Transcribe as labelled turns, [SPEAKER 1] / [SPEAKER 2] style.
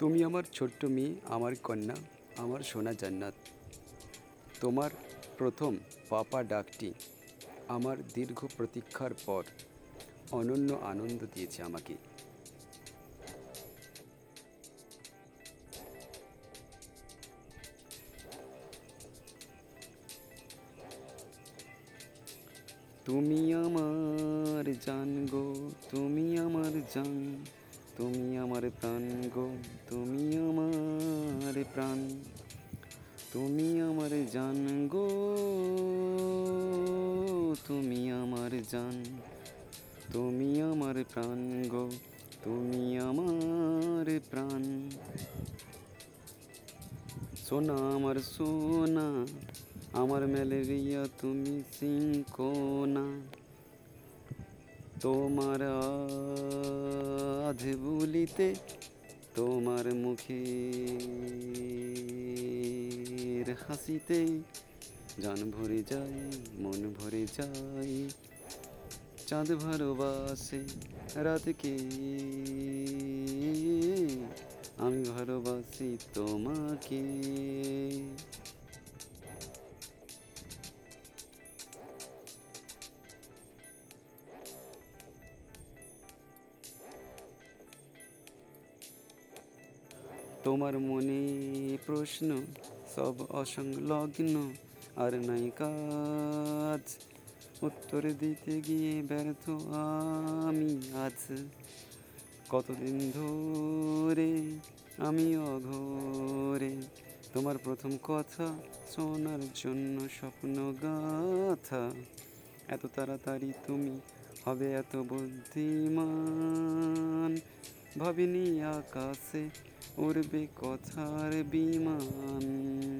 [SPEAKER 1] তুমি আমার ছোট্ট মেয়ে, আমার কন্যা, আমার সোনা জান্নাত। তোমার প্রথম পাপা ডাকটি আমার দীর্ঘ প্রতীক্ষার পর অনন্য আনন্দ দিয়েছে আমাকে। তুমি আমার জান গো, তুমি আমার জান। তুমি আমার প্রাণ গো, তুমি আমার প্রাণ, তুমি আমার জান গো, তুমি আমার জান, তুমি আমার প্রাণ গো, তুমি আমার প্রাণ। সোনা আমার সোনা, আমার ম্যালেরিয়া তুমি সিংকোনা তোমার আধ বলিতে তোমার মুখের হাসিতে জান ভরে যায়, মন ভরে যায়। চাঁদ ভালোবাসে রাতকে। আমি ভালোবাসি তোমাকে। তোমার মনে প্রশ্ন, সব অসংলগ্ন আর নাই কাজ। উত্তর দিতে গিয়ে ব্যর্থ আমি আজ। কতদিন ধরে আমি অঘরে? তোমার প্রথম কথা শোনার জন্য স্বপ্ন গাথা। এত তাড়াতাড়ি তুমি হবে এত বুদ্ধিমান। ভাবিনি আকাশে উড়বে কথার বিমান।